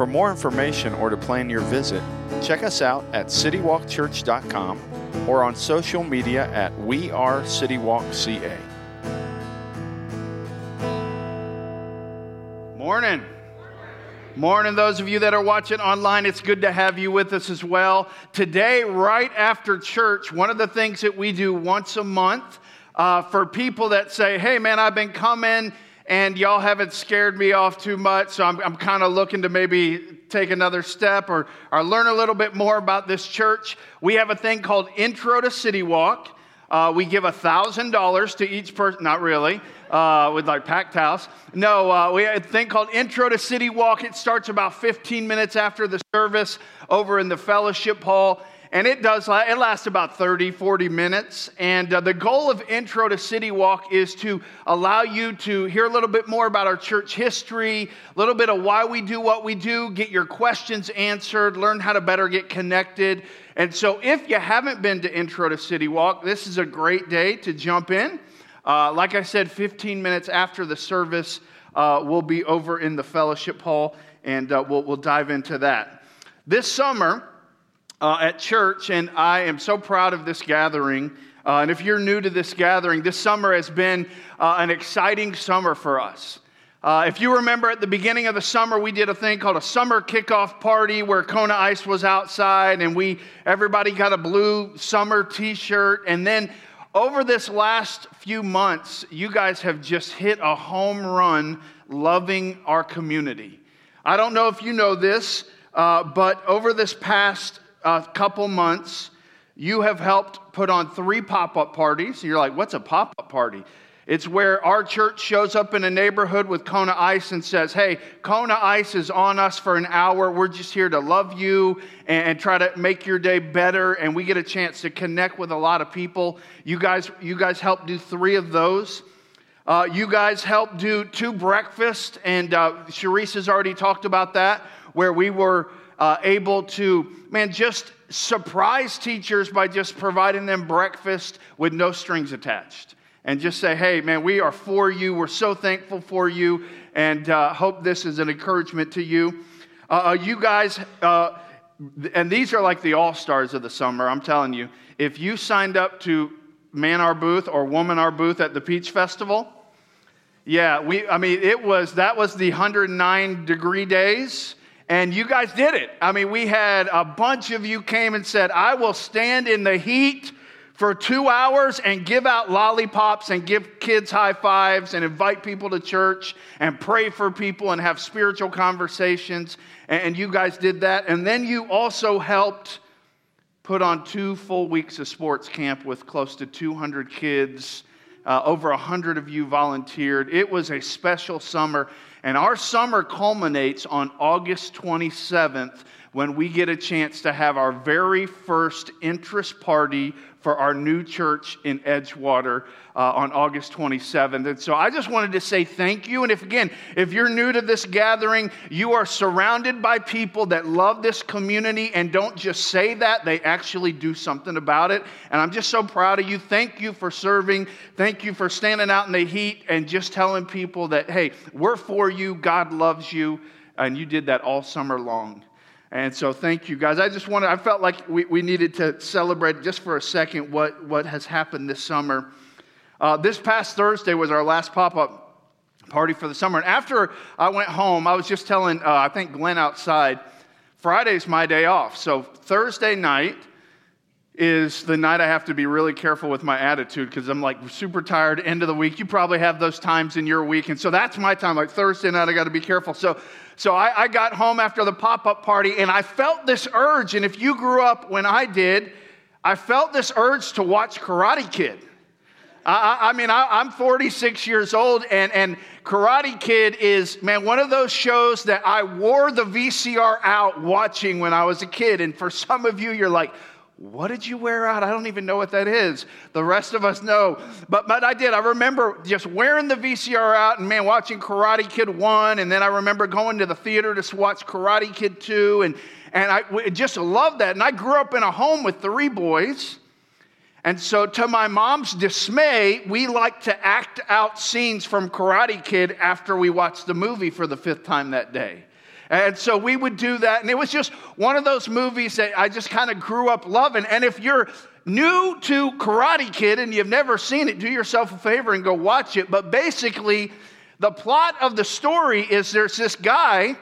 For more information or to plan your visit, check us out at citywalkchurch.com or on social media at We Are CityWalkCA. Morning. Morning, those of you that are watching online. It's good to have you with us as well. Today, right after church, one of the things that we do once a month uh, for people that say, Hey, man, I've been coming and y'all haven't scared me off too much, so I'm, I'm kind of looking to maybe take another step or, or learn a little bit more about this church. We have a thing called Intro to City Walk. Uh, we give $1,000 to each person, not really, uh, with like packed house. No, uh, we have a thing called Intro to City Walk. It starts about 15 minutes after the service over in the fellowship hall and it does it lasts about 30 40 minutes. And uh, the goal of intro to city walk is to allow you to hear a little bit more about our church history a little bit of why we do what we do get your questions answered learn how to better get connected. And so if you haven't been to intro to city walk this is a great day to jump in. Uh, like i said 15 minutes after the service uh, we'll be over in the fellowship hall and uh, we'll, we'll dive into that. This summer uh, at church, and I am so proud of this gathering. Uh, and if you're new to this gathering, this summer has been uh, an exciting summer for us. Uh, if you remember at the beginning of the summer, we did a thing called a summer kickoff party where Kona Ice was outside, and we everybody got a blue summer T-shirt. And then over this last few months, you guys have just hit a home run, loving our community. I don't know if you know this, uh, but over this past a couple months, you have helped put on three pop up parties. You're like, what's a pop up party? It's where our church shows up in a neighborhood with Kona Ice and says, Hey, Kona Ice is on us for an hour. We're just here to love you and, try to make your day better. And we get a chance to connect with a lot of people. You guys, you guys help do three of those. Uh, you guys helped do two breakfasts, and uh, has already talked about that, where we were uh, able to, man, just surprise teachers by just providing them breakfast with no strings attached. And just say, hey, man, we are for you. We're so thankful for you, and uh, hope this is an encouragement to you. Uh, uh you guys, uh, and these are like the all stars of the summer, I'm telling you. If you signed up to man our booth or woman our booth at the Peach Festival, yeah, we, I mean, it was, that was the 109 degree days and you guys did it. I mean, we had a bunch of you came and said, I will stand in the heat for two hours and give out lollipops and give kids high fives and invite people to church and pray for people and have spiritual conversations. And you guys did that. And then you also helped put on two full weeks of sports camp with close to 200 kids. Uh, over 100 of you volunteered. It was a special summer. And our summer culminates on August 27th when we get a chance to have our very first interest party for our new church in Edgewater uh, on August 27th. And so I just wanted to say thank you. And if, again, if you're new to this gathering, you are surrounded by people that love this community and don't just say that, they actually do something about it. And I'm just so proud of you. Thank you for serving. Thank you for standing out in the heat and just telling people that, hey, we're for you, God loves you. And you did that all summer long. And so, thank you guys. I just wanted, I felt like we, we needed to celebrate just for a second what, what has happened this summer. Uh, this past Thursday was our last pop up party for the summer. And after I went home, I was just telling, uh, I think Glenn outside, Friday's my day off. So, Thursday night, is the night I have to be really careful with my attitude because I'm like super tired, end of the week. You probably have those times in your week. And so that's my time. Like Thursday night, I got to be careful. So, so I, I got home after the pop up party and I felt this urge. And if you grew up when I did, I felt this urge to watch Karate Kid. I, I mean, I, am 46 years old, and, and Karate Kid is, man, one of those shows that I wore the VCR out watching when I was a kid. And for some of you, you're like, what did you wear out? I don't even know what that is. The rest of us know. But, but I did. I remember just wearing the VCR out and man, watching Karate Kid 1. And then I remember going to the theater to watch Karate Kid 2. And, and I just loved that. And I grew up in a home with three boys. And so, to my mom's dismay, we like to act out scenes from Karate Kid after we watched the movie for the fifth time that day. And so we would do that. And it was just one of those movies that I just kind of grew up loving. And if you're new to Karate Kid and you've never seen it, do yourself a favor and go watch it. But basically, the plot of the story is there's this guy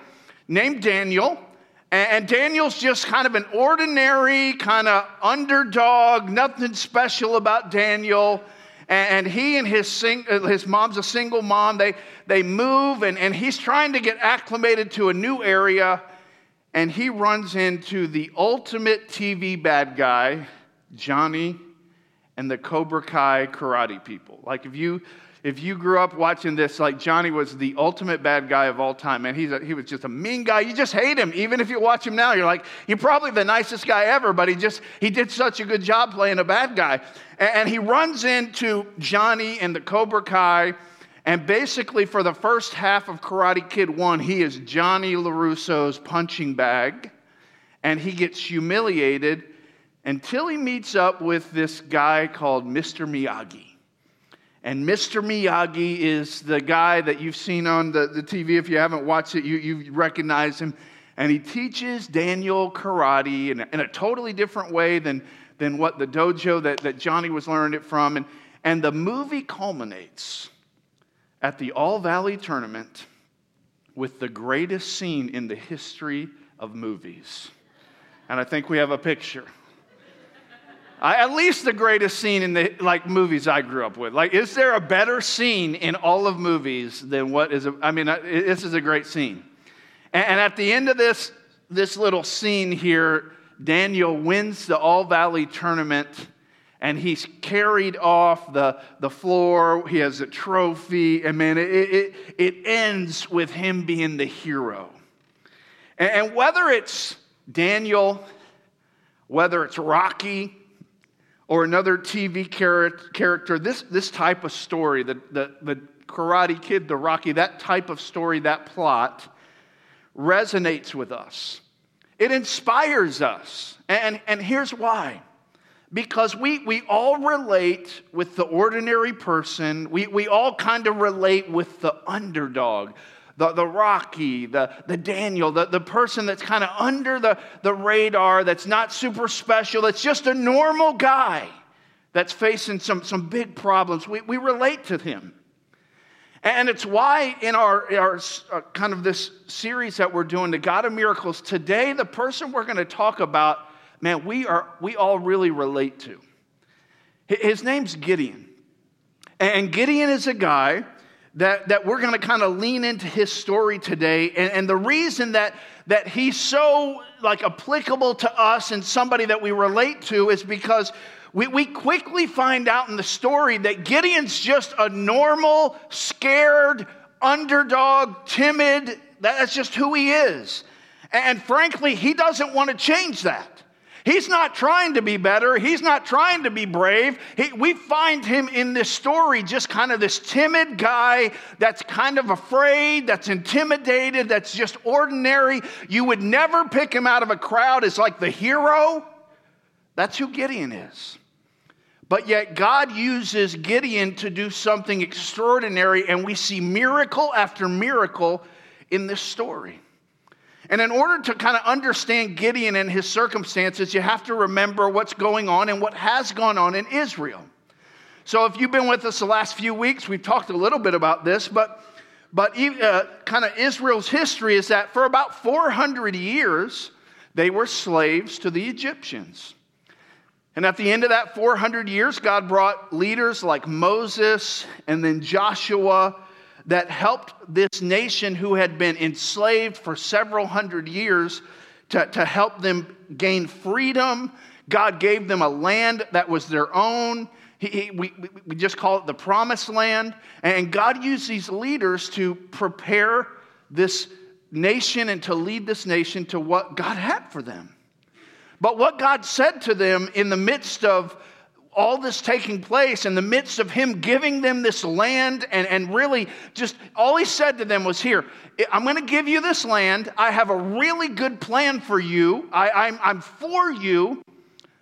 named Daniel. And Daniel's just kind of an ordinary, kind of underdog, nothing special about Daniel and he and his, sing, uh, his mom's a single mom. They, they move, and, and he's trying to get acclimated to a new area. And he runs into the ultimate TV bad guy, Johnny, and the Cobra Kai karate people. Like, if you if you grew up watching this, like Johnny was the ultimate bad guy of all time, man, he's a, he was just a mean guy. You just hate him. Even if you watch him now, you're like, you're probably the nicest guy ever, but he just, he did such a good job playing a bad guy. And, he runs into Johnny and the Cobra Kai. And basically, for the first half of Karate Kid 1, he is Johnny LaRusso's punching bag. And he gets humiliated until he meets up with this guy called Mr. Miyagi. And Mr. Miyagi is the guy that you've seen on the, the TV. If you haven't watched it, you, you recognize him. And he teaches Daniel karate in a, in a totally different way than, than what the dojo that, that Johnny was learning it from. And, and the movie culminates at the All Valley tournament with the greatest scene in the history of movies. And I think we have a picture. I, at least the greatest scene in the like movies I grew up with. Like, is there a better scene in all of movies than what is? A, I mean, this is a great scene. And, and at the end of this this little scene here, Daniel wins the All Valley tournament, and he's carried off the the floor. He has a trophy, and man, it it, it ends with him being the hero. and, and whether it's Daniel, whether it's Rocky or another TV character, this, this type of story, the, the, the Karate Kid, the Rocky, that type of story, that plot resonates with us. It inspires us. And, and here's why because we, we all relate with the ordinary person, we, we all kind of relate with the underdog the, the Rocky, the, the Daniel, the, the person that's kind of under the, the radar, that's not super special, that's just a normal guy that's facing some, some big problems. We, we relate to him. And it's why in our, our uh, kind of this series that we're doing, the God of Miracles, today the person we're going to talk about, man, we, are, we all really relate to. His name's Gideon. And Gideon is a guy that, that we're going to kind of lean into his story today. And, and the reason that, that he's so like applicable to us and somebody that we relate to is because we, we quickly find out in the story that Gideon's just a normal, scared, underdog, timid. That's just who he is. And frankly, he doesn't want to change that. He's not trying to be better. He's not trying to be brave. He, we find him in this story just kind of this timid guy that's kind of afraid, that's intimidated, that's just ordinary. You would never pick him out of a crowd as like the hero. That's who Gideon is. But yet, God uses Gideon to do something extraordinary, and we see miracle after miracle in this story. And in order to kind of understand Gideon and his circumstances, you have to remember what's going on and what has gone on in Israel. So, if you've been with us the last few weeks, we've talked a little bit about this, but, but uh, kind of Israel's history is that for about 400 years, they were slaves to the Egyptians. And at the end of that 400 years, God brought leaders like Moses and then Joshua that helped this nation who had been enslaved for several hundred years to, to help them gain freedom. God gave them a land that was their own. He, he, we, we just call it the promised land. And God used these leaders to prepare this nation and to lead this nation to what God had for them. But what God said to them in the midst of all this taking place, in the midst of Him giving them this land, and, and really just all He said to them was, Here, I'm going to give you this land. I have a really good plan for you. I, I'm, I'm for you.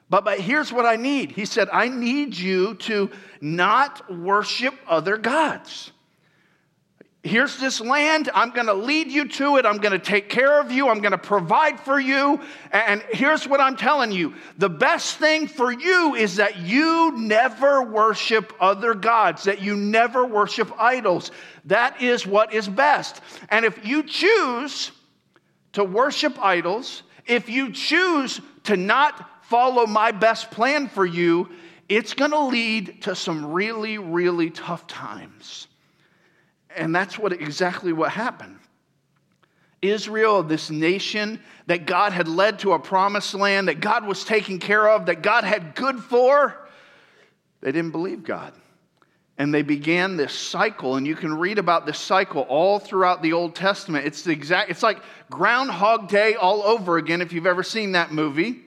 But, but here's what I need. He said, I need you to not worship other gods. Here's this land. I'm going to lead you to it. I'm going to take care of you. I'm going to provide for you. And here's what I'm telling you the best thing for you is that you never worship other gods, that you never worship idols. That is what is best. And if you choose to worship idols, if you choose to not follow my best plan for you, it's going to lead to some really, really tough times. And that's what exactly what happened. Israel, this nation that God had led to a promised land, that God was taking care of, that God had good for, they didn't believe God. And they began this cycle, and you can read about this cycle all throughout the Old Testament. It's the exact, it's like Groundhog Day all over again, if you've ever seen that movie.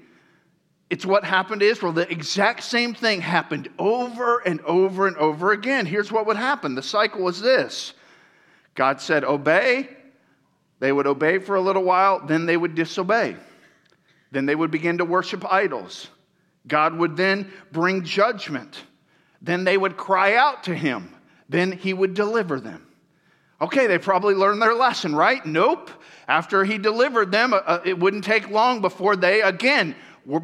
It's what happened to Israel. The exact same thing happened over and over and over again. Here's what would happen the cycle was this God said, Obey. They would obey for a little while, then they would disobey. Then they would begin to worship idols. God would then bring judgment. Then they would cry out to him. Then he would deliver them. Okay, they probably learned their lesson, right? Nope. After he delivered them, uh, uh it wouldn't take long before they again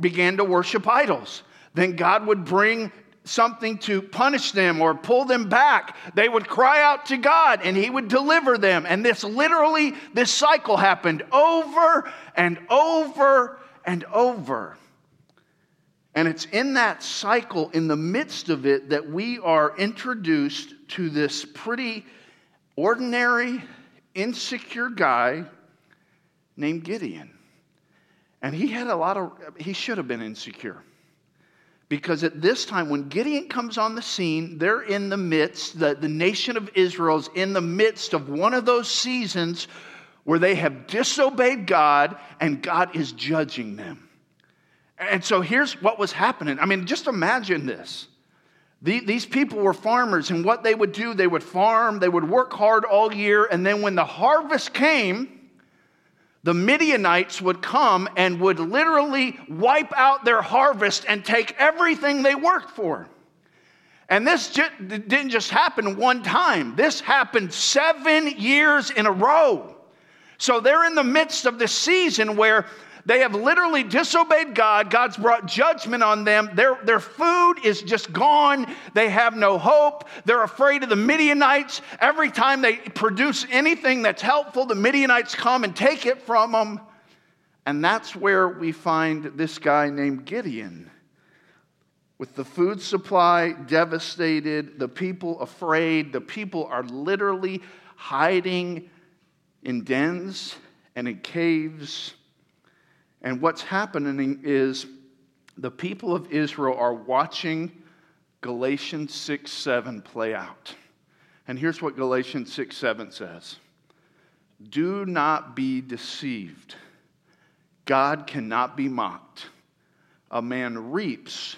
began to worship idols. Then God would bring something to punish them or pull them back. They would cry out to God and He would deliver them. And this literally, this cycle happened over and over and over. And it's in that cycle, in the midst of it, that we are introduced to this pretty ordinary, insecure guy named Gideon. And he had a lot of, he should have been insecure. Because at this time, when Gideon comes on the scene, they're in the midst, the, the nation of Israel is in the midst of one of those seasons where they have disobeyed God and God is judging them. And so here's what was happening. I mean, just imagine this. these people were farmers, and what they would do, they would farm, they would work hard all year, and then when the harvest came, the Midianites would come and would literally wipe out their harvest and take everything they worked for. And this didn't just happen one time, this happened seven years in a row. So they're in the midst of this season where they have literally disobeyed God. God's brought judgment on them. Their, their food is just gone. They have no hope. They're afraid of the Midianites. Every time they produce anything that's helpful, the Midianites come and take it from them. And that's where we find this guy named Gideon. With the food supply devastated, the people afraid, the people are literally hiding in dens and in caves and what's happening is the people of Israel are watching Galatians 6 7 play out. And here's what Galatians 6 7 says Do not be deceived. God cannot be mocked. A man reaps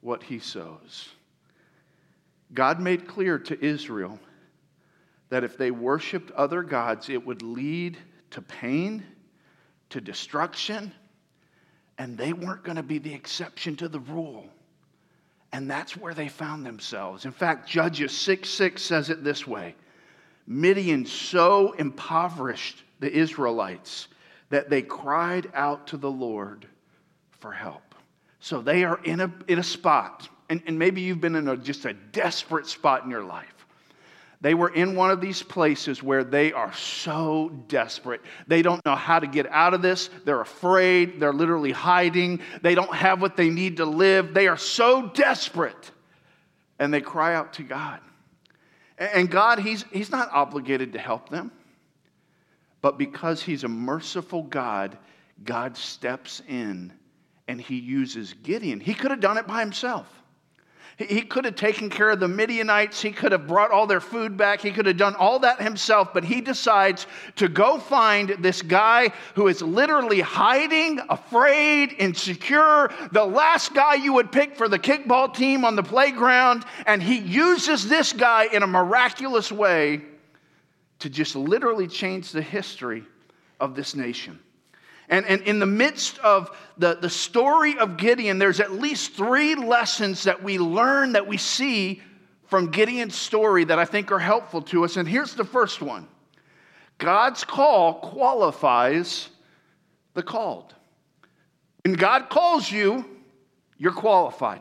what he sows. God made clear to Israel that if they worshiped other gods, it would lead to pain to destruction, and they weren't going to be the exception to the rule. And that's where they found themselves. In fact, Judges 6 6 says it this way Midian so impoverished the Israelites that they cried out to the Lord for help. So they are in a, in a spot, and, and maybe you've been in a, just a desperate spot in your life they were in one of these places where they are so desperate. They don't know how to get out of this. They're afraid. They're literally hiding. They don't have what they need to live. They are so desperate. And they cry out to God. And God, He's, he's not obligated to help them. But because He's a merciful God, God steps in and He uses Gideon. He could have done it by himself. He could have taken care of the Midianites. He could have brought all their food back. He could have done all that himself, but he decides to go find this guy who is literally hiding, afraid, insecure, the last guy you would pick for the kickball team on the playground. And he uses this guy in a miraculous way to just literally change the history of this nation. And, and in the midst of the, the story of Gideon, there's at least three lessons that we learn, that we see from Gideon's story that I think are helpful to us. And here's the first one God's call qualifies the called. When God calls you, you're qualified.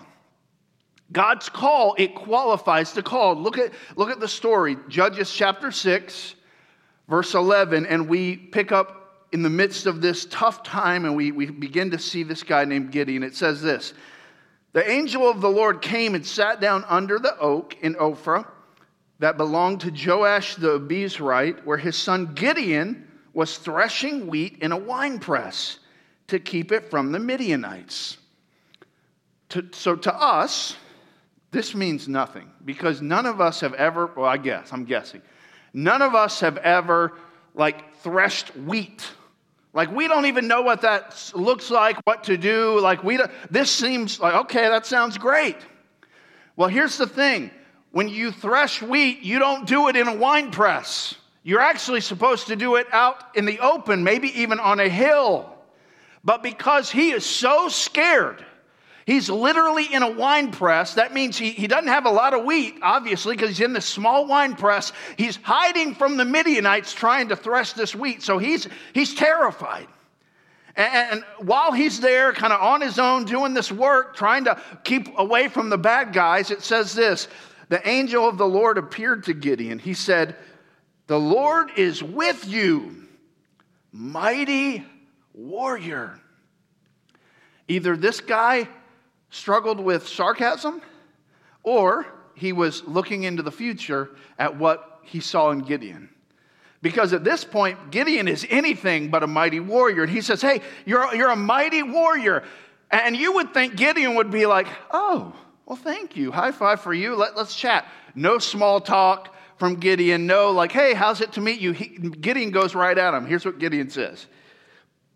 God's call, it qualifies the called. Look at, look at the story, Judges chapter 6, verse 11, and we pick up in the midst of this tough time and we, we begin to see this guy named Gideon. It says this The angel of the Lord came and sat down under the oak in Ophrah that belonged to Joash the Abiezrite, where his son Gideon was threshing wheat in a winepress to keep it from the Midianites. To, so to us, this means nothing because none of us have ever, well, I guess, I'm guessing, none of us have ever like threshed wheat like, we don't even know what that looks like, what to do. Like, we don't, this seems like, okay, that sounds great. Well, here's the thing when you thresh wheat, you don't do it in a wine press. You're actually supposed to do it out in the open, maybe even on a hill. But because he is so scared He's literally in a wine press. That means he, he doesn't have a lot of wheat, obviously, because he's in this small wine press. He's hiding from the Midianites trying to thresh this wheat. So he's, he's terrified. And, and while he's there, kind of on his own, doing this work, trying to keep away from the bad guys, it says this The angel of the Lord appeared to Gideon. He said, The Lord is with you, mighty warrior. Either this guy struggled with sarcasm, or he was looking into the future at what he saw in Gideon. Because at this point, Gideon is anything but a mighty warrior. And he says, Hey, you're, you're a mighty warrior. And you would think Gideon would be like, Oh, well, thank you. High five for you. Let, let's chat. No small talk from Gideon. No, like, Hey, how's it to meet you? He, Gideon goes right at him. Here's what Gideon says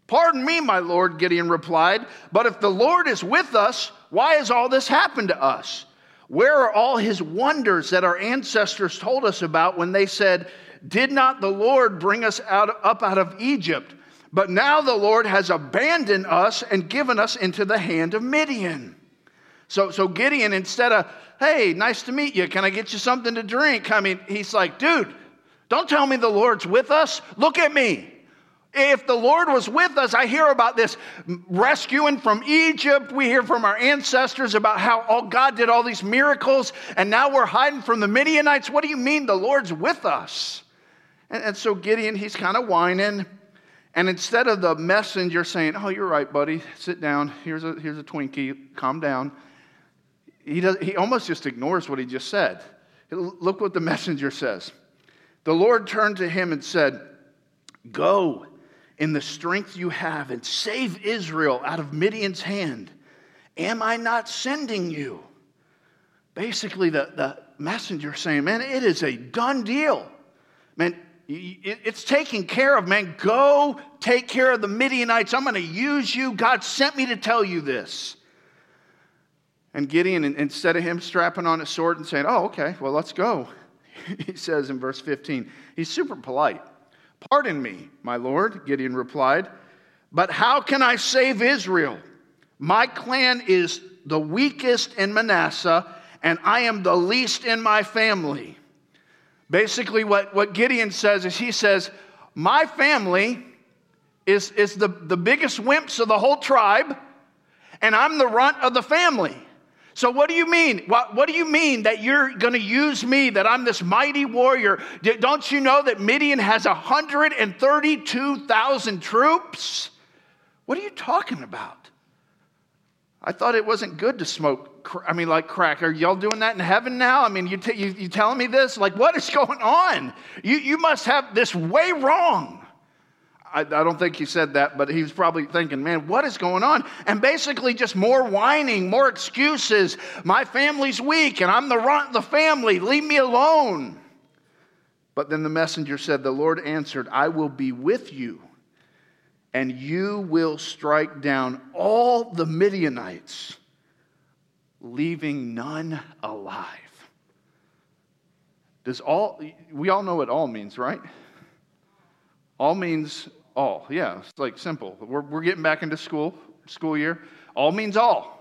Pardon me, my Lord, Gideon replied, but if the Lord is with us, why has all this happened to us? Where are all his wonders that our ancestors told us about when they said, Did not the Lord bring us out, up out of Egypt? But now the Lord has abandoned us and given us into the hand of Midian. So, so Gideon, instead of, Hey, nice to meet you, can I get you something to drink? I mean, he's like, Dude, don't tell me the Lord's with us. Look at me. If the Lord was with us, I hear about this rescuing from Egypt. We hear from our ancestors about how all God did all these miracles, and now we're hiding from the Midianites. What do you mean the Lord's with us? And, and so Gideon, he's kind of whining. And instead of the messenger saying, Oh, you're right, buddy, sit down. Here's a, here's a Twinkie, calm down. He, does, he almost just ignores what he just said. Look what the messenger says. The Lord turned to him and said, Go in the strength you have and save Israel out of Midian's hand. Am I not sending you? Basically, the, the messenger saying, Man, it is a done deal. Man, it's taken care of, man. Go take care of the Midianites. I'm going to use you. God sent me to tell you this. And Gideon, instead of him strapping on a sword and saying, Oh, okay, well, let's go, he says in verse 15, he's super polite. Pardon me, my Lord, Gideon replied, but how can I save Israel? My clan is the weakest in Manasseh, and I am the least in my family. Basically, what, what Gideon says is he says, My family is, is the, the biggest wimps of the whole tribe, and I'm the runt of the family. So, what do you mean? What, what do you mean that you're going to use me, that I'm this mighty warrior? Don't you know that Midian has 132,000 troops? What are you talking about? I thought it wasn't good to smoke, I mean, like crack. Are y'all doing that in heaven now? I mean, you, t- you, you telling me this? Like, what is going on? You, you must have this way wrong. I, I, don't think he said that, but he was probably thinking, man, what is going on? And basically, just more whining, more excuses. My family's weak and I'm the runt of the family. Leave me alone. But then the messenger said, The Lord answered, I will be with you, and you will strike down all the Midianites, leaving none alive. Does all, we all know what all means, right? All means all. Yeah, it's like simple. We're, we're getting back into school, school year. All means all.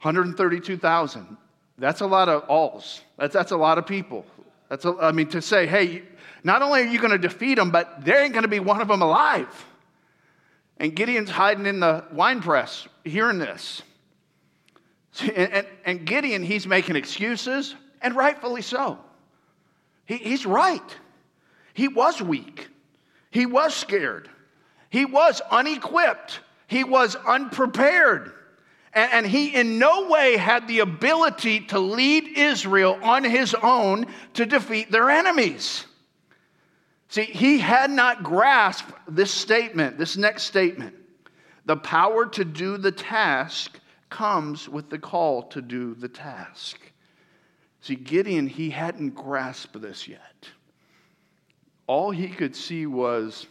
132,000. That's a lot of alls. That's, that's a lot of people. That's a, I mean, to say, hey, not only are you going to defeat them, but there ain't going to be one of them alive. And Gideon's hiding in the wine press, hearing this. And, and, and Gideon, he's making excuses, and rightfully so. He, he's right. He was weak. He was scared. He was unequipped. He was unprepared. And, and, he in no way had the ability to lead Israel on his own to defeat their enemies. See, he had not grasped this statement, this next statement. The power to do the task comes with the call to do the task. See, Gideon, he hadn't grasped this yet all he could see was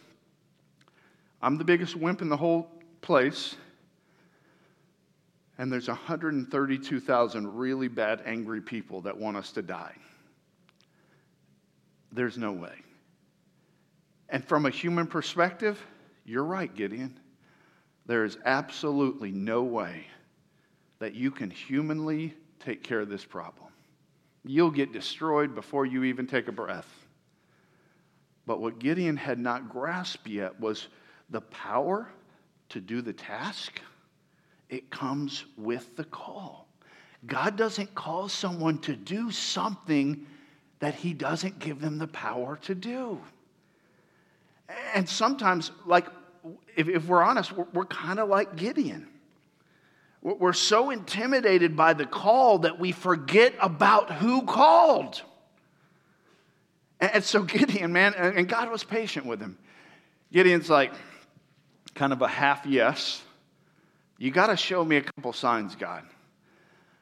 I'm the biggest wimp in the whole place, and there's 132,000 really bad, angry people that want us to die. There's no way. And from a human perspective, you're right, Gideon. There is absolutely no way that you can humanly take care of this problem. You'll get destroyed before you even take a breath. But what Gideon had not grasped yet was the power to do the task. It comes with the call. God doesn't call someone to do something that he doesn't give them the power to do. And sometimes, like, if, if we're honest, we're, we're kind of like Gideon. We're so intimidated by the call that we forget about who called. And so Gideon, man, and God was patient with him. Gideon's like, kind of a half yes. You got to show me a couple signs, God.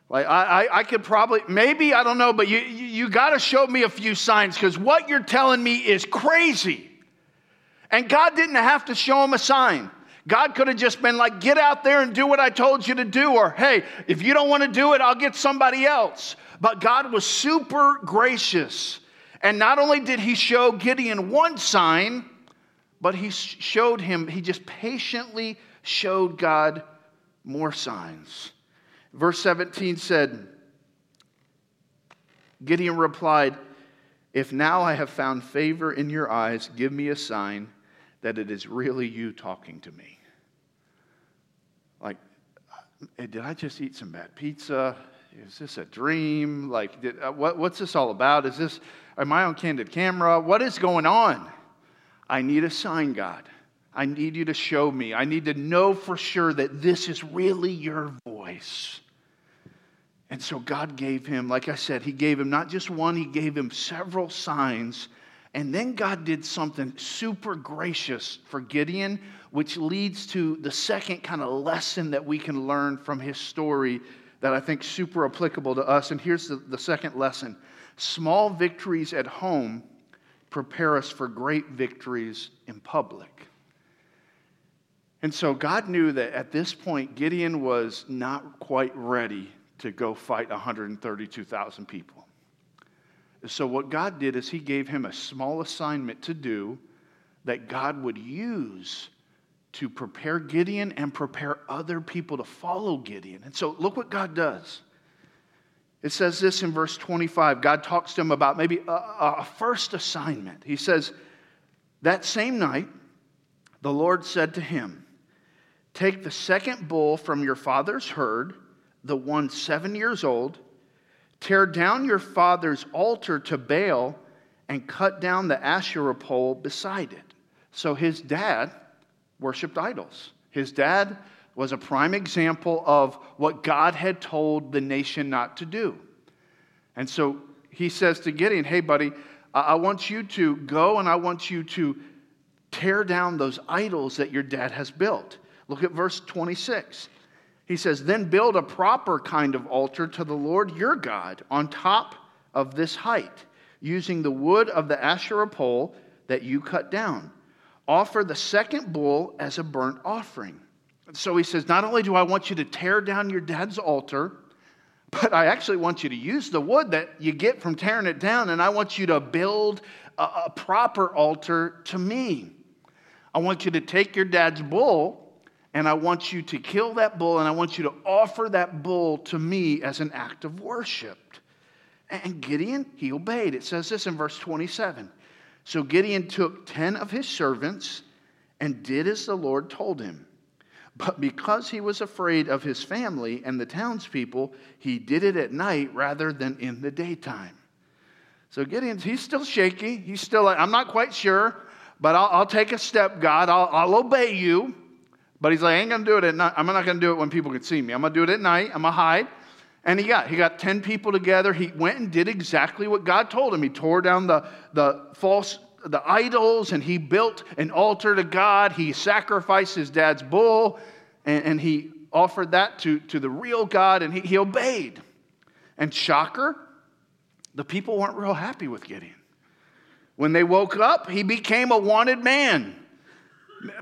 Like, I, I, I could probably, maybe, I don't know, but you, you, you got to show me a few signs because what you're telling me is crazy. And God didn't have to show him a sign. God could have just been like, get out there and do what I told you to do, or hey, if you don't want to do it, I'll get somebody else. But God was super gracious and not only did he show Gideon one sign, but he showed him, he just patiently showed God more signs. Verse 17 said, Gideon replied, If now I have found favor in your eyes, give me a sign that it is really you talking to me. Like, uh, did I just eat some bad pizza? Is this a dream? Like, did, uh, what, what's this all about? Is this Am I on candid camera? What is going on? I need a sign, God. I need you to show me. I need to know for sure that this is really your voice. And so God gave him, like I said, He gave him not just one, He gave him several signs. And then God did something super gracious for Gideon, which leads to the second kind of lesson that we can learn from his story that I think super applicable to us. And here's the, the second lesson Small victories at home prepare us for great victories in public. And so God knew that at this point, Gideon was not quite ready to go fight 132,000 people. So, what God did is He gave him a small assignment to do that God would use to prepare Gideon and prepare other people to follow Gideon. And so, look what God does. It says this in verse 25. God talks to him about maybe a, a, first assignment. He says, That same night, the Lord said to him, Take the second bull from your father's herd, the one seven years old, tear down your father's altar to Baal, and cut down the Asherah pole beside it. So his dad worshiped idols. His dad was a prime example of what God had told the nation not to do. And so he says to Gideon, Hey, buddy, I want you to go and I want you to tear down those idols that your dad has built. Look at verse 26. He says, Then build a proper kind of altar to the Lord your God on top of this height, using the wood of the Asherah pole that you cut down. Offer the second bull as a burnt offering. So he says, Not only do I want you to tear down your dad's altar, but I actually want you to use the wood that you get from tearing it down, and I want you to build a, a proper altar to me. I want you to take your dad's bull and I want you to kill that bull and I want you to offer that bull to me as an act of worship. And Gideon, he obeyed. It says this in verse 27. So Gideon took 10 of his servants and did as the Lord told him. But because he was afraid of his family and the townspeople, he did it at night rather than in the daytime. So Gideon, he's still shaky. He's still I'm not quite sure, but I'll, I'll take a step, God. I'll, I'll, obey you. But he's like, I ain't going to do it at night. I'm not going to do it when people can see me. I'm going to do it at night. I'm going to hide. And he got, he got 10 people together. He went and did exactly what God told him. He tore down the, the false the idols and he built an altar to God. He sacrificed his dad's bull and, and he offered that to, to the real God and he, he obeyed. And shocker, the people weren't real happy with Gideon. When they woke up, he became a wanted man.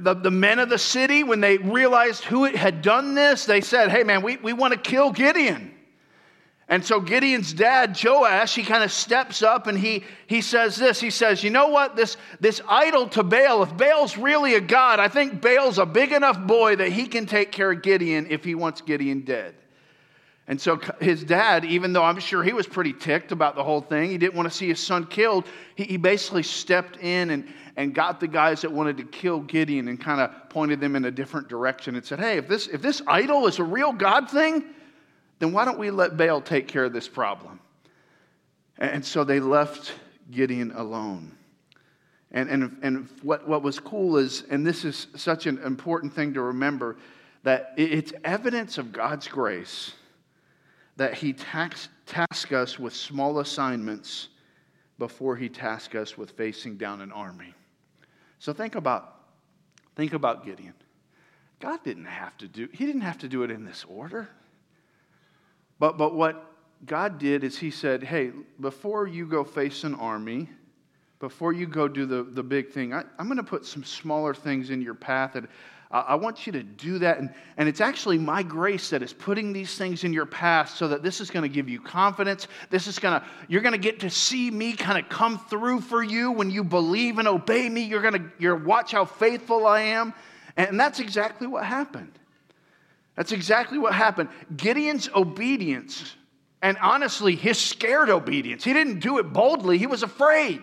The, the men of the city, when they realized who had done this, they said, Hey, man, we, we want to kill Gideon. And so Gideon's dad, Joash, he kind of steps up and he, he says this. He says, You know what? This, this idol to Baal, if Baal's really a god, I think Baal's a big enough boy that he can take care of Gideon if he wants Gideon dead. And so his dad, even though I'm sure he was pretty ticked about the whole thing, he didn't want to see his son killed, he, he basically stepped in and, and got the guys that wanted to kill Gideon and kind of pointed them in a different direction and said, Hey, if this, if this idol is a real God thing, then why don't we let Baal take care of this problem? And so they left Gideon alone. And, and, and what, what was cool is, and this is such an important thing to remember, that it's evidence of God's grace that He task us with small assignments before He tasks us with facing down an army. So think about, think about Gideon. God didn't have to do, He didn't have to do it in this order. But, but what God did is He said, hey, before you go face an army, before you go do the, the big thing, I, am going to put some smaller things in your path. And I, I want you to do that. And, and it's actually my grace that is putting these things in your path so that this is going to give you confidence. This is going to, you're going to get to see me kind of come through for you when you believe and obey me. You're going to you're watch how faithful I am. And that's exactly what happened. That's exactly what happened. Gideon's obedience, and honestly, his scared obedience, he didn't do it boldly, he was afraid.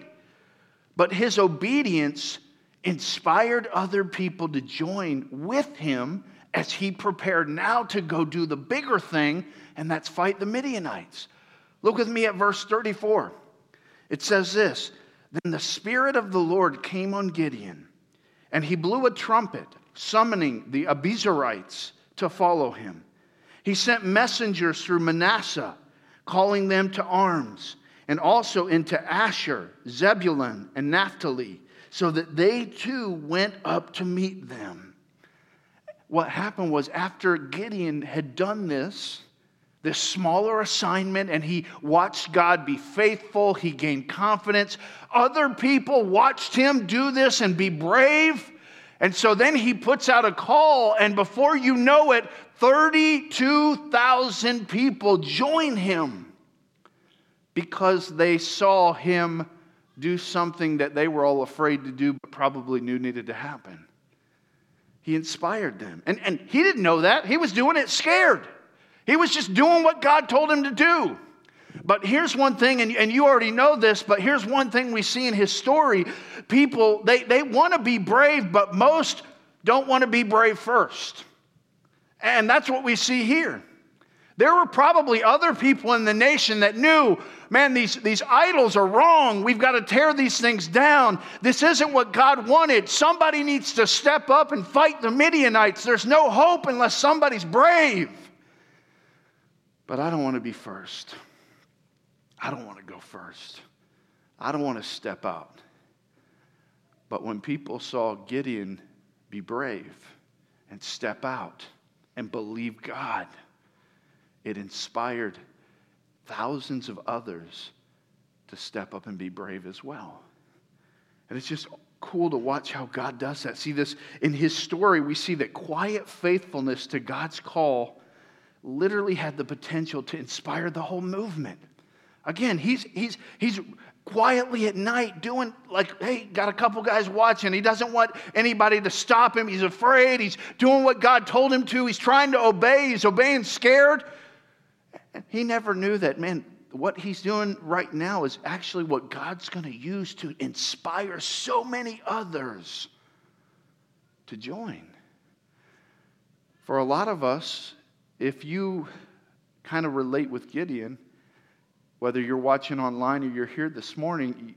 But his obedience inspired other people to join with him as he prepared now to go do the bigger thing, and that's fight the Midianites. Look with me at verse 34. It says this Then the Spirit of the Lord came on Gideon, and he blew a trumpet, summoning the Abiezrites to follow him. He sent messengers through Manasseh, calling them to arms, and also into Asher, Zebulun, and Naphtali, so that they too went up to meet them. What happened was after Gideon had done this, this smaller assignment, and he watched God be faithful, he gained confidence. Other people watched him do this and be brave and so then he puts out a call, and before you know it, 32,000 people join him because they saw him do something that they were all afraid to do, but probably knew needed to happen. He inspired them. And, and he didn't know that. He was doing it scared. He was just doing what God told him to do. But here's one thing, and, and you already know this, but here's one thing we see in his story. People, they, they want to be brave, but most don't want to be brave first. And that's what we see here. There were probably other people in the nation that knew, man, these, these idols are wrong. We've got to tear these things down. This isn't what God wanted. Somebody needs to step up and fight the Midianites. There's no hope unless somebody's brave. But I don't want to be first. I don't want to go first. I don't want to step out. But when people saw Gideon be brave and step out and believe God, it inspired thousands of others to step up and be brave as well. And it's just cool to watch how God does that. See this in his story, we see that quiet faithfulness to God's call literally had the potential to inspire the whole movement. Again, he's, he's, he's quietly at night doing like hey got a couple guys watching. He doesn't want anybody to stop him. He's afraid. He's doing what god told him to. He's trying to obey. He's obeying scared. And he never knew that man what he's doing right now is actually what god's going to use to inspire so many others to join. For a lot of us if you kind of relate with gideon whether you're watching online or you're here this morning,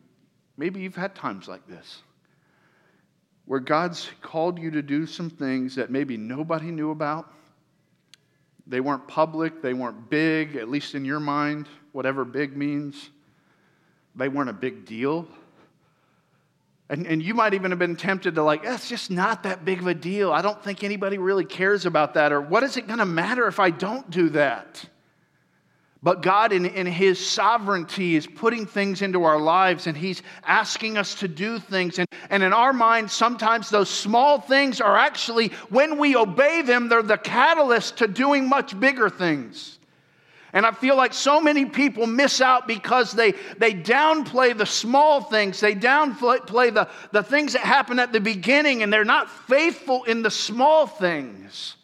maybe you've had times like this where God's called you to do some things that maybe nobody knew about. They weren't public, they weren't big, at least in your mind, whatever big means. They weren't a big deal. And, and you might even have been tempted to, like, that's just not that big of a deal. I don't think anybody really cares about that. Or what is it going to matter if I don't do that? But God, in, in His sovereignty, is putting things into our lives and He's asking us to do things. And, and in our minds, sometimes those small things are actually, when we obey them, they're the catalyst to doing much bigger things. And I feel like so many people miss out because they, they downplay the small things. They downplay the, the things that happen at the beginning, and they're not faithful in the small things.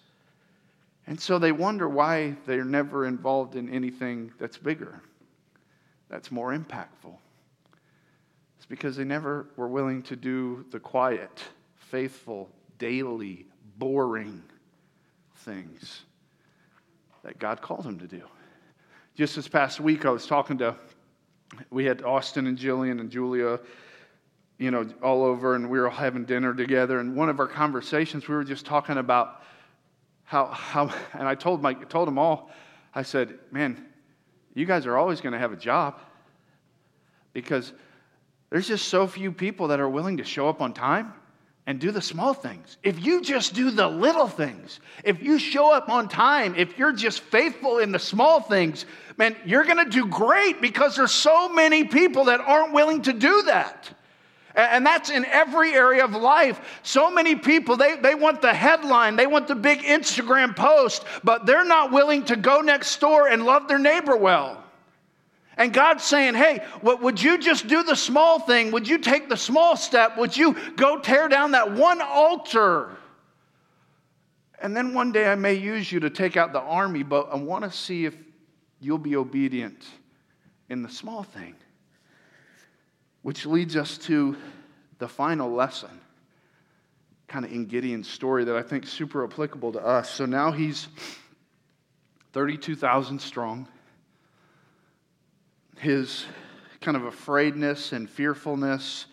And so they wonder why they're never involved in anything that's bigger, that's more impactful. It's because they never were willing to do the quiet, faithful, daily, boring things that God called them to do. Just this past week, I was talking to, we had Austin and Jillian and Julia, you know, all over, and we were all having dinner together. And one of our conversations, we were just talking about how, how and I told, my, told them all, I said, man, you guys are always going to have a job because there's just so few people that are willing to show up on time and do the small things. If you just do the little things, if you show up on time, if you're just faithful in the small things, man, you're going to do great because there's so many people that aren't willing to do that. And that's in every area of life. So many people, they, they want the headline, they want the big Instagram post, but they're not willing to go next door and love their neighbor well. And God's saying, hey, what, would you just do the small thing? Would you take the small step? Would you go tear down that one altar? And then one day I may use you to take out the army, but I want to see if you'll be obedient in the small thing. Which leads us to the final lesson, kind of in Gideon's story that I think is super applicable to us. So now he's 32,000 strong. His kind of afraidness and fearfulness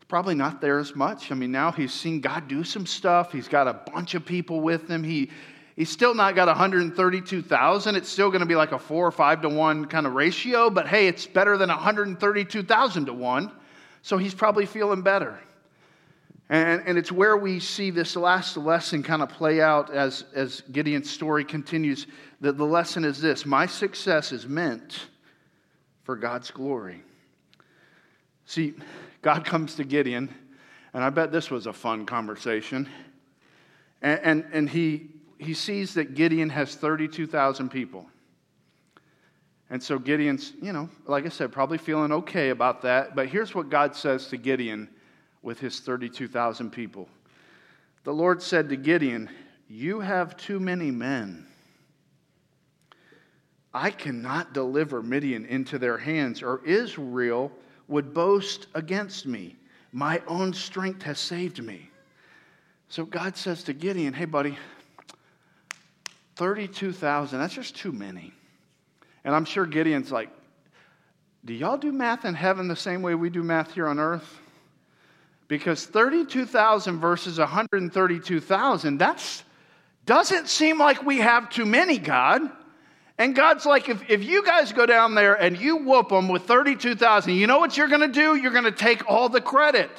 is probably not there as much. I mean, now he's seen God do some stuff. He's got a bunch of people with him. He, He's still not got 132,000. It's still going to be like a four or five to one kind of ratio, but hey, it's better than 132,000 to one. So he's probably feeling better. And, and it's where we see this last lesson kind of play out as, as Gideon's story continues. That the lesson is this my success is meant for God's glory. See, God comes to Gideon, and I bet this was a fun conversation. And, and, and he he sees that Gideon has 32,000 people. And so Gideon's, you know, like I said, probably feeling okay about that. But here's what God says to Gideon with his 32,000 people The Lord said to Gideon, You have too many men. I cannot deliver Midian into their hands, or Israel would boast against me. My own strength has saved me. So God says to Gideon, Hey, buddy, 32,000, that's just too many. And I'm sure Gideon's like, do y'all do math in heaven the same way we do math here on earth? Because 32,000 versus 132,000, that's doesn't seem like we have too many, God. And God's like, if, if you guys go down there and you whoop them with 32,000, you know what you're going to do? You're going to take all the credit.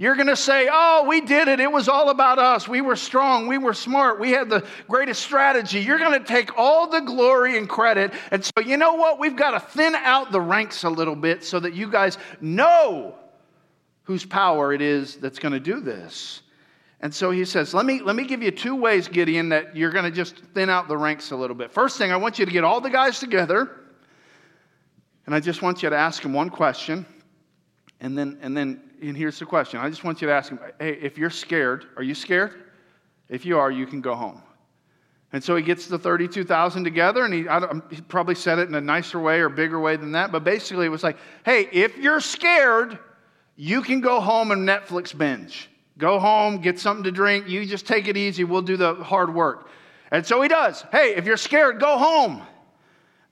You're going to say, oh, we did it. It was all about us. We were strong. We were smart. We had the greatest strategy. You're going to take all the glory and credit. And so, you know what? We've got to thin out the ranks a little bit so that you guys know whose power it is that's going to do this. And so he says, let me, let me give you two ways, Gideon, that you're going to just thin out the ranks a little bit. First thing, I want you to get all the guys together, and I just want you to ask them one question. And then, and then and here's the question. I just want you to ask him, hey, if you're scared, are you scared? If you are, you can go home. And so he gets the 32,000 together, and he, he, probably said it in a nicer way or bigger way than that, but basically it was like, hey, if you're scared, you can go home and Netflix binge. Go home, get something to drink, you just take it easy, we'll do the hard work. And so he does. Hey, if you're scared, go home.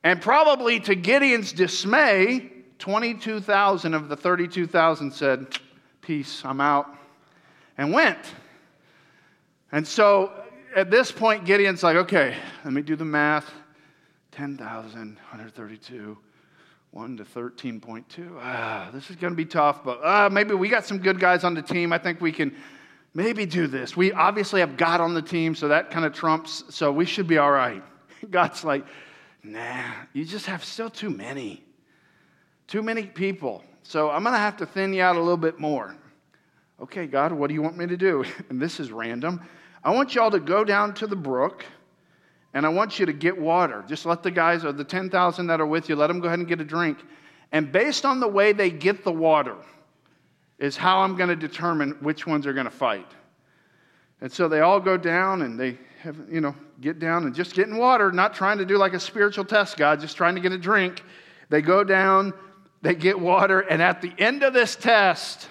And probably to Gideon's dismay, 22,000 of the 32,000 said, Peace, I'm out, and went. And so at this point, Gideon's like, Okay, let me do the math 10,000, 132. 1 to 13.2. Ah, this is going to be tough, but uh, maybe we got some good guys on the team. I think we can maybe do this. We obviously have God on the team, so that kind of trumps, so we should be all right. God's like, nah, you just have still too many. Too many people. So I'm going to have to thin you out a little bit more. Okay, God, what do you want me to do? And this is random. I want y'all to go down to the brook and I want you to get water. Just let the guys, or the 10,000 that are with you, let them go ahead and get a drink. And based on the way they get the water, is how I'm going to determine which ones are going to fight. And so they all go down and they have, you know, get down and just getting water, not trying to do like a spiritual test, God, just trying to get a drink. They go down they get water, and at the end of this test,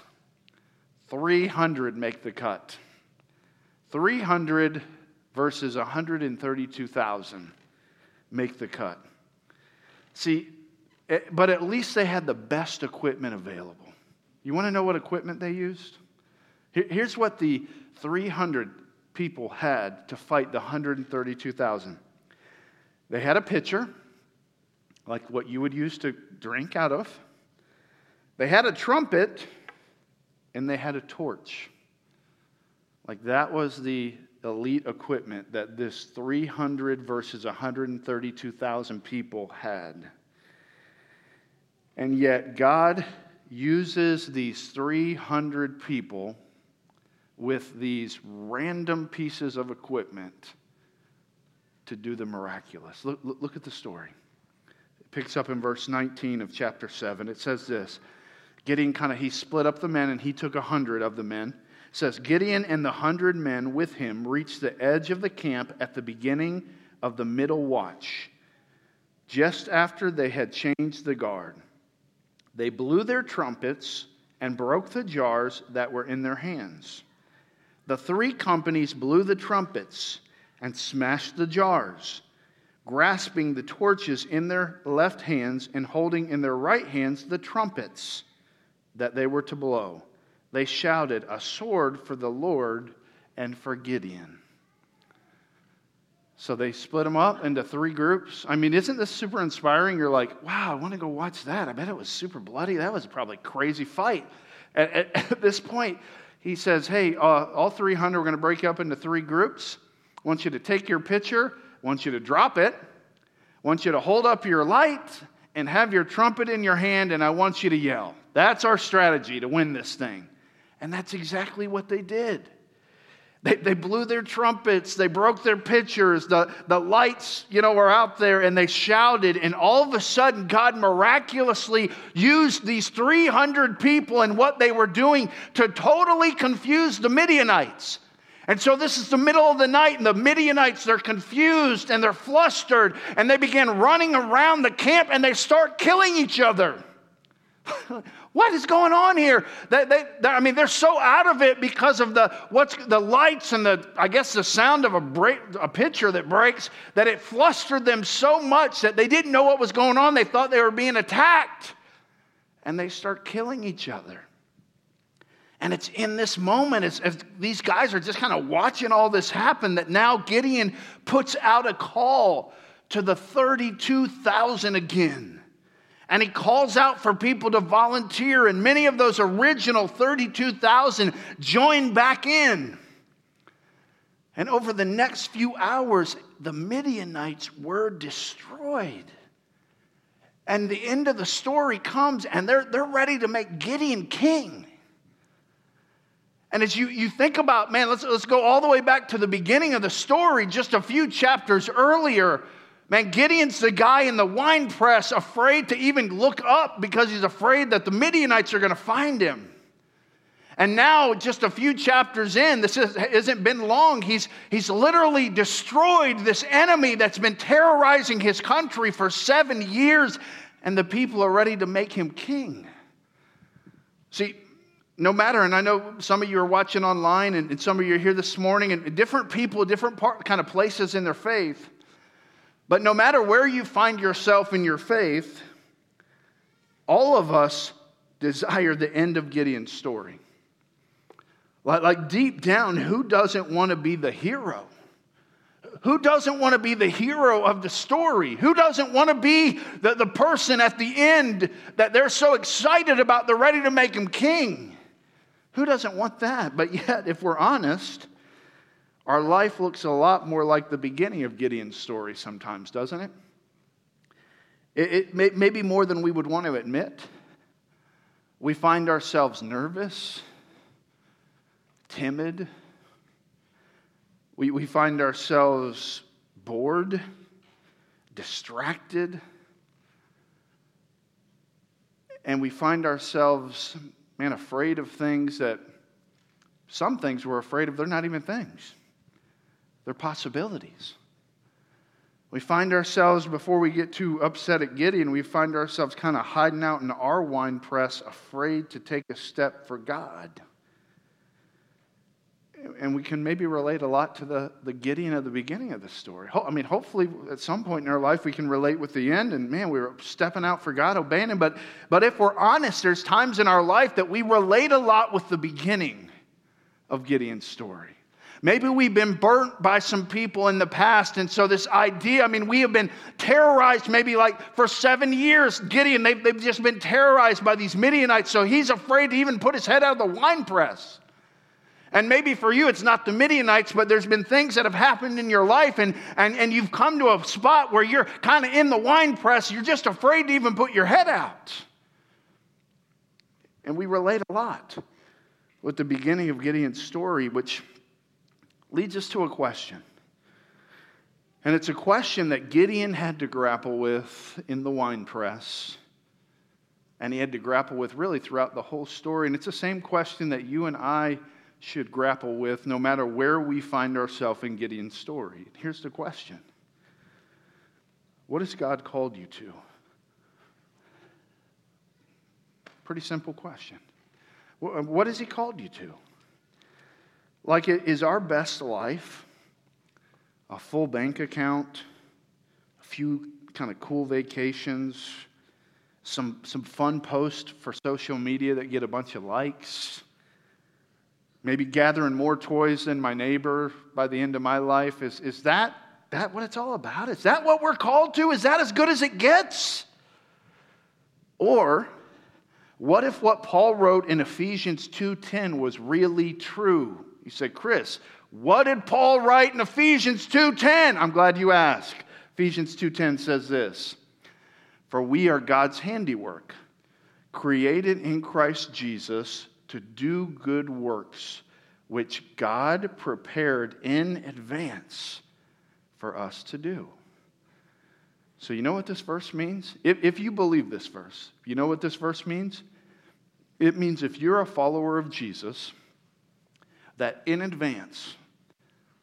300 make the cut. 300 versus 132,000 make the cut. See, eh, but at least they had the best equipment available. You want to know what equipment they used? Here's what the 300 people had to fight the 132,000. They had a pitcher, like what you would use to drink out of. They had a trumpet and they had a torch. Like that was the elite equipment that this 300 versus 132,000 people had. And yet, God uses these 300 people with these random pieces of equipment to do the miraculous. Look, look, at the story. Picks up in verse 19 of chapter 7. It says this Gideon kind of, he split up the men and he took a hundred of the men. It says, Gideon and the hundred men with him reached the edge of the camp at the beginning of the middle watch, just after they had changed the guard. They blew their trumpets and broke the jars that were in their hands. The three companies blew the trumpets and smashed the jars, grasping the torches in their left hands and holding in their right hands the trumpets that they were to blow. They shouted, A sword for the Lord and for Gideon. So they split them up into three groups. I mean, isn't this super inspiring? You're like, wow, I want to go watch that. I bet it was super bloody. That was probably a crazy fight. At, at, at this point, he says, hey, uh, all 300 are going to break up into three groups. I want you to take your picture, I want you to drop it, I want you to hold up your light and have your trumpet in your hand, and I want you to yell. That's our strategy to win this thing. And that's exactly what they did. They, they blew their trumpets, they broke their pitchers, the, the lights, you know, were out there, and they shouted. And all of a sudden, God miraculously used these 300 people and what they were doing to totally confuse the Midianites. And so this is the middle of the night, and the Midianites, they're confused and they're flustered, and they begin running around the camp and they start killing each other. what is going on here? They, they, I mean, they're so out of it because of the what's the lights and the I guess the sound of a break, a pitcher that breaks that it flustered them so much that they didn't know what was going on. They thought they were being attacked, and they start killing each other. And it's in this moment, as, as these guys are just kind of watching all this happen, that now Gideon puts out a call to the 32,000 again. And he calls out for people to volunteer, and many of those original 32,000 join back in. And over the next few hours, the Midianites were destroyed. And the end of the story comes, and they're, they're ready to make Gideon king. And as you, you think about, man, let's, let's go all the way back to the beginning of the story, just a few chapters earlier. Man, Gideon's the guy in the wine press, afraid to even look up because he's afraid that the Midianites are going to find him. And now, just a few chapters in, this is, hasn't been long, he's, he's literally destroyed this enemy that's been terrorizing his country for seven years, and the people are ready to make him king. See, no matter, and I know some of you are watching online, and, some of you are here this morning, and different people, different part, kind of places in their faith. But no matter where you find yourself in your faith, all of us desire the end of Gideon's story. Like, like deep down, who doesn't want to be the hero? Who doesn't want to be the hero of the story? Who doesn't want to be the, the person at the end that they're so excited about, they're ready to make him king? Who doesn't want that? But yet, if we're honest, our life looks a lot more like the beginning of Gideon's story sometimes, doesn't it? It, it may, maybe more than we would want to admit. We find ourselves nervous timid. We, we find ourselves bored, distracted, and we find ourselves, man, afraid of things that some things we're afraid of, they're not even things, they're possibilities. We find ourselves, before we get too upset at Gideon, we find ourselves kind of hiding out in our wine press, afraid to take a step for God and we can maybe relate a lot to the, the Gideon of the beginning of the story. I mean, hopefully at some point in our life we can relate with the end, and man, we were stepping out for God, obeying Him. But, but if we're honest, there's times in our life that we relate a lot with the beginning of Gideon's story. Maybe we've been burnt by some people in the past. And so, this idea I mean, we have been terrorized maybe like for seven years. Gideon, they've, they've just been terrorized by these Midianites. So, he's afraid to even put his head out of the wine press. And maybe for you, it's not the Midianites, but there's been things that have happened in your life, and, and, and you've come to a spot where you're kind of in the wine press. You're just afraid to even put your head out. And we relate a lot with the beginning of Gideon's story, which leads us to a question. And it's a question that Gideon had to grapple with in the wine press. And he had to grapple with really throughout the whole story. And it's the same question that you and I should grapple with no matter where we find ourselves in Gideon's story. Here's the question What has God called you to? Pretty simple question. Um, what has He called you to? Like, is our best life a full bank account, a few kind of cool vacations, some, some fun posts for social media that get a bunch of likes? Maybe gathering more toys than my neighbor by the end of my life. Is, is that, that what it's all about? Is that what we're called to? Is that as good as it gets? Or what if what Paul wrote in Ephesians 2:10 was really true? You say, "Chris, what did Paul write in Ephesians 2:10?" I'm glad you asked. Ephesians 2:10 says this: "For we are God's handiwork, created in Christ Jesus to do good works, which God prepared in advance for us to do. So, you know what this verse means? If, if you believe this verse, you know what this verse means? It means if you're a follower of Jesus, that in advance,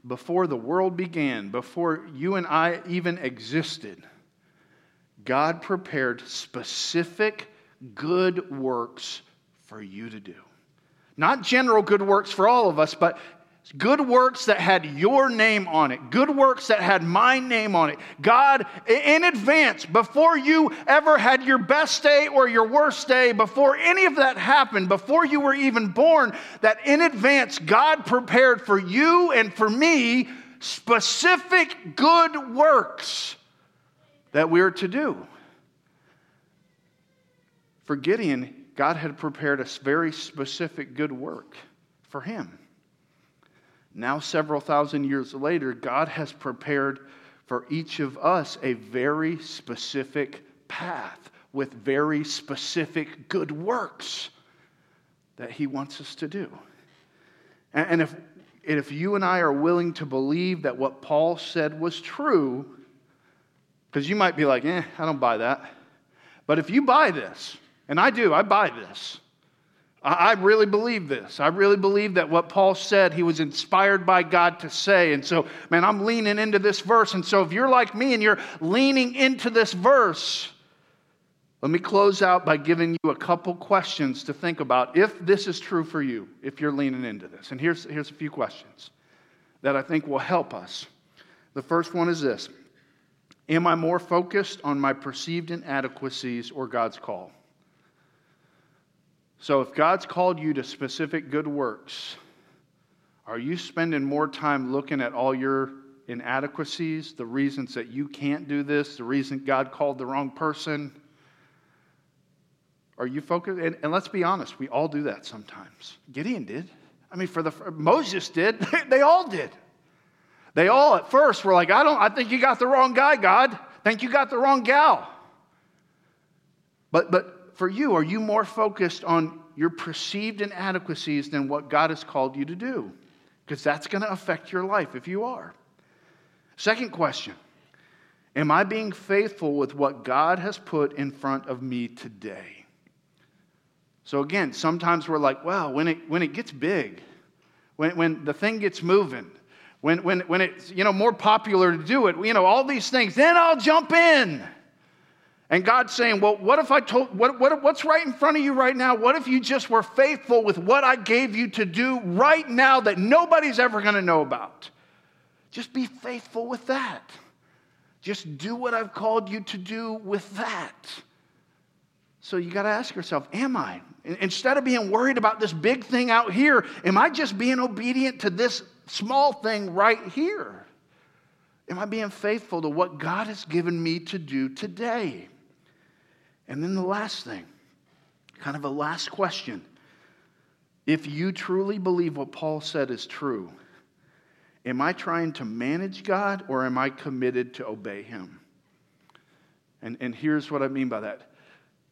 before the world began, before you and I even existed, God prepared specific good works for you to do. Not general good works for all of us, but good works that had your name on it, good works that had my name on it. God, in advance, before you ever had your best day or your worst day, before any of that happened, before you were even born, that in advance, God prepared for you and for me specific good works that we're to do. For Gideon, God had prepared a very specific good work for him. Now, several thousand years later, God has prepared for each of us a very specific path with very specific good works that He wants us to do. And if, if you and I are willing to believe that what Paul said was true, because you might be like, eh, I don't buy that. But if you buy this, and I do, I buy this, I really believe this. I really believe that what Paul said, he was inspired by God to say. And so, man, I'm leaning into this verse. And so, if you're like me and you're leaning into this verse, let me close out by giving you a couple questions to think about if this is true for you, if you're leaning into this. And here's, here's a few questions that I think will help us. The first one is this Am I more focused on my perceived inadequacies or God's call? So, if God's called you to specific good works, are you spending more time looking at all your inadequacies, the reasons that you can't do this, the reason God called the wrong person? Are you focused? And, and let's be honest, we all do that sometimes. Gideon did. I mean, for the Moses did. they all did. They all at first were like, I don't, I think you got the wrong guy, God. think you got the wrong gal. But but for you, are you more focused on your perceived inadequacies than what God has called you to do? Because that's going to affect your life if you are. Second question Am I being faithful with what God has put in front of me today? So, again, sometimes we're like, well, when it, when it gets big, when, when the thing gets moving, when, when, when it's you know, more popular to do it, you know, all these things, then I'll jump in. And God's saying, Well, what if I told, what, what, what's right in front of you right now? What if you just were faithful with what I gave you to do right now that nobody's ever going to know about? Just be faithful with that. Just do what I've called you to do with that. So you got to ask yourself, Am I? Instead of being worried about this big thing out here, am I just being obedient to this small thing right here? Am I being faithful to what God has given me to do today? And then the last thing, kind of a last question. If you truly believe what Paul said is true, am I trying to manage God or am I committed to obey him? And, and here's what I mean by that.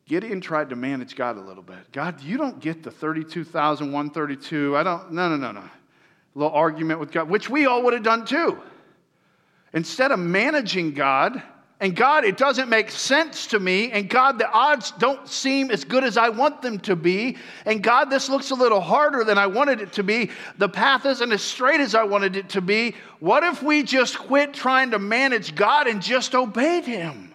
Gideon tried to manage God a little bit. God, you don't get the 32,132. I don't, no, no, no, no. A little argument with God, which we all would have done too. Instead of managing God, and God, it doesn't make sense to me. And God, the odds don't seem as good as I want them to be. And God, this looks a little harder than I wanted it to be. The path isn't as straight as I wanted it to be. What if we just quit trying to manage God and just obeyed Him?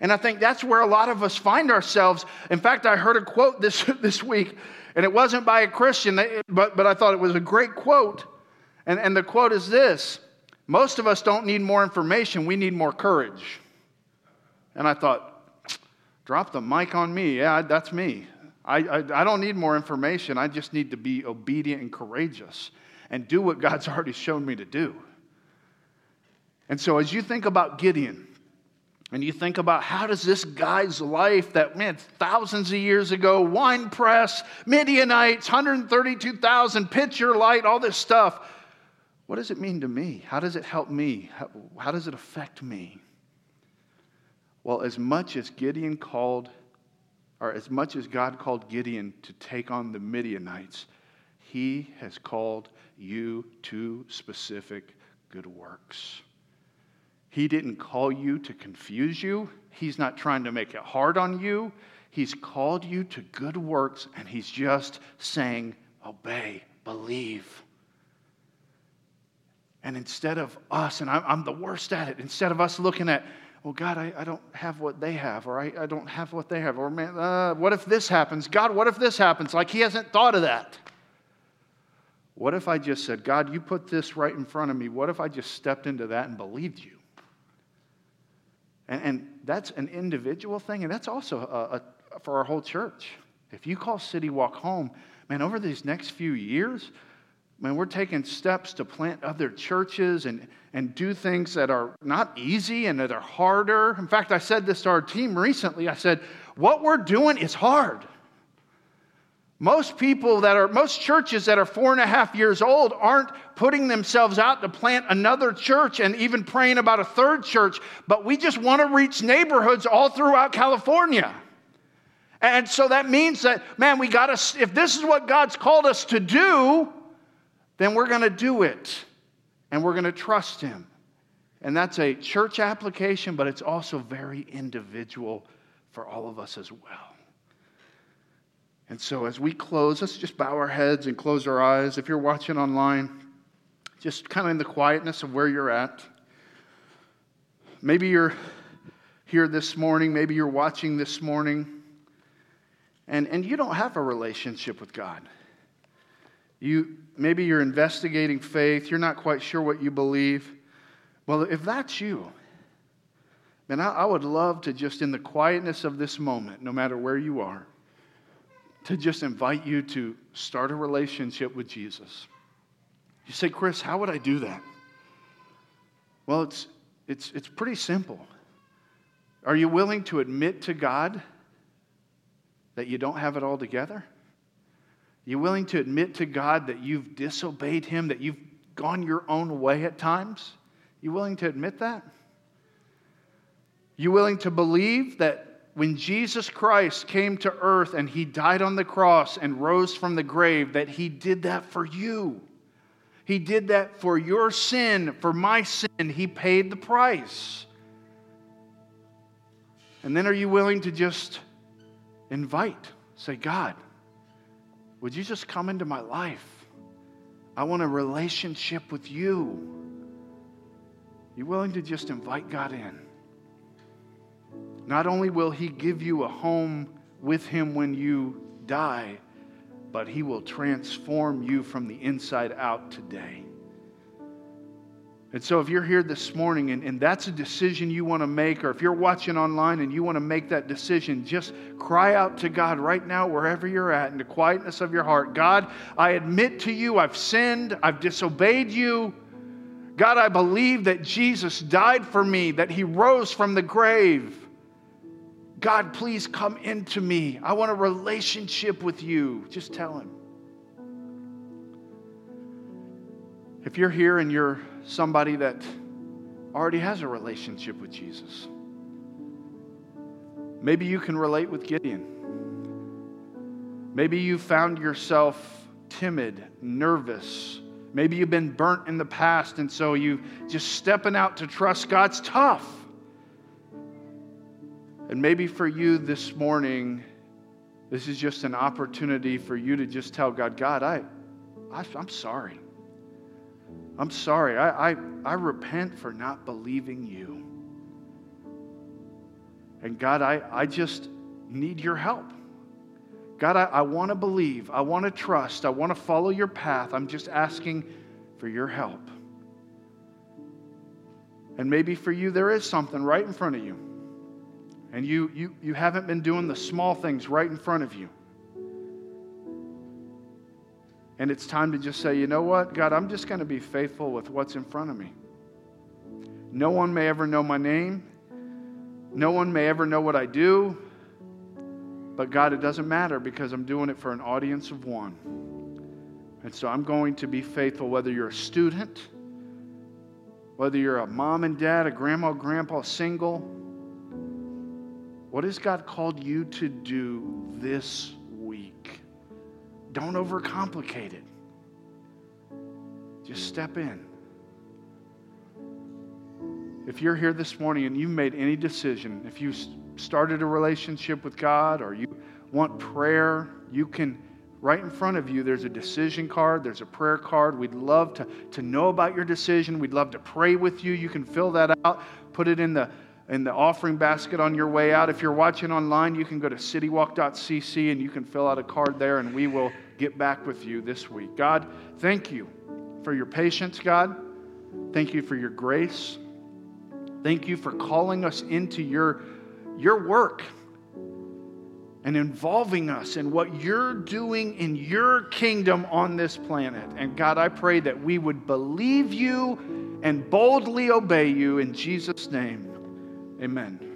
And I think that's where a lot of us find ourselves. In fact, I heard a quote this, this week, and it wasn't by a Christian, but, but I thought it was a great quote. And, and the quote is this most of us don't need more information, we need more courage. And I thought, drop the mic on me. Yeah, that's me. I, I, I, don't need more information. I just need to be obedient and courageous and do what God's already shown me to do. And so, as you think about Gideon, and you think about how does this guy's life that, man, thousands of years ago, wine press, Midianites, 132,000, pitcher light, all this stuff, what does it mean to me? How does it help me? How, how does it affect me? Well, as much as Gideon called, or as much as God called Gideon to take on the Midianites, he has called you to specific good works. He didn't call you to confuse you. He's not trying to make it hard on you. He's called you to good works, and He's just saying, obey, believe. And instead of us, and I'm, the worst at it, instead of us looking at, well, God, I, I don't have what they have, or I, I don't have what they have, or man, uh, what if this happens? God, what if this happens? Like he hasn't thought of that. What if I just said, God, you put this right in front of me? What if I just stepped into that and believed you? And, and that's an individual thing, and that's also a, a, for our whole church. If you call City Walk home, man, over these next few years, man, we're taking steps to plant other churches and, and do things that are not easy and that are harder. In fact, I said this to our team recently. I said, what we're doing is hard. Most people that are, most churches that are four and a half years old aren't putting themselves out to plant another church and even praying about a third church, but we just want to reach neighborhoods all throughout California. And so that means that, man, we got to, if this is what God's called us to do, then we're going to do it and we're going to trust Him. And that's a church application, but it's also very individual for all of us as well. And so, as we close, let's just bow our heads and close our eyes. If you're watching online, just kind of in the quietness of where you're at. Maybe you're here this morning, maybe you're watching this morning, and, and you don't have a relationship with God. You, maybe you're investigating faith, you're not quite sure what you believe. Well, if that's you, man, I, I would love to just in the quietness of this moment, no matter where you are, to just invite you to start a relationship with Jesus. You say, Chris, how would I do that? Well, it's, it's, it's pretty simple. Are you willing to admit to God that you don't have it all together? You willing to admit to God that you've disobeyed Him, that you've gone your own way at times? You willing to admit that? You willing to believe that when Jesus Christ came to earth and he died on the cross and rose from the grave, that he did that for you. He did that for your sin, for my sin. He paid the price. And then are you willing to just invite? Say, God, would you just come into my life? I want a relationship with you. You willing to just invite God in? Not only will He give you a home with Him when you die, but He will transform you from the inside out today. And so, if you're here this morning and, and that's a decision you want to make, or if you're watching online and you want to make that decision, just cry out to God right now, wherever you're at, in the quietness of your heart God, I admit to you I've sinned, I've disobeyed you. God, I believe that Jesus died for me, that He rose from the grave. God, please come into me. I want a relationship with you. Just tell him. If you're here and you're somebody that already has a relationship with Jesus, maybe you can relate with Gideon. Maybe you found yourself timid, nervous. Maybe you've been burnt in the past, and so you just stepping out to trust God's tough. And maybe for you this morning, this is just an opportunity for you to just tell God, God, I, I am sorry. I'm sorry. I, I, I repent for not believing you. And God, I, I just need your help. God, I, I want to believe. I want to trust. I want to follow your path. I'm just asking for your help. And maybe for you, there is something right in front of you and you, you, you haven't been doing the small things right in front of you. And it's time to just say, you know what, God, I'm just going to be faithful with what's in front of me. No one may ever know my name. No one may ever know what I do. But God, it doesn't matter because I'm doing it for an audience of one. And so I'm going to be faithful whether you're a student, whether you're a mom and dad, a grandma, grandpa, single, what has God called you to do this? Don't overcomplicate it. Just step in. If you're here this morning and you've made any decision, if you started a relationship with God or you want prayer, you can, right in front of you, there's a decision card, there's a prayer card. We'd love to, to know about your decision. We'd love to pray with you. You can fill that out, put it in the in the offering basket on your way out. If you're watching online, you can go to citywalk.cc and you can fill out a card there, and we will get back with you this week. God, thank you for your patience, God. Thank you for your grace. Thank you for calling us into your, your work. and involving us in what you're doing in your kingdom on this planet. And God, I pray that we would believe you and boldly obey you in Jesus' name. Amen.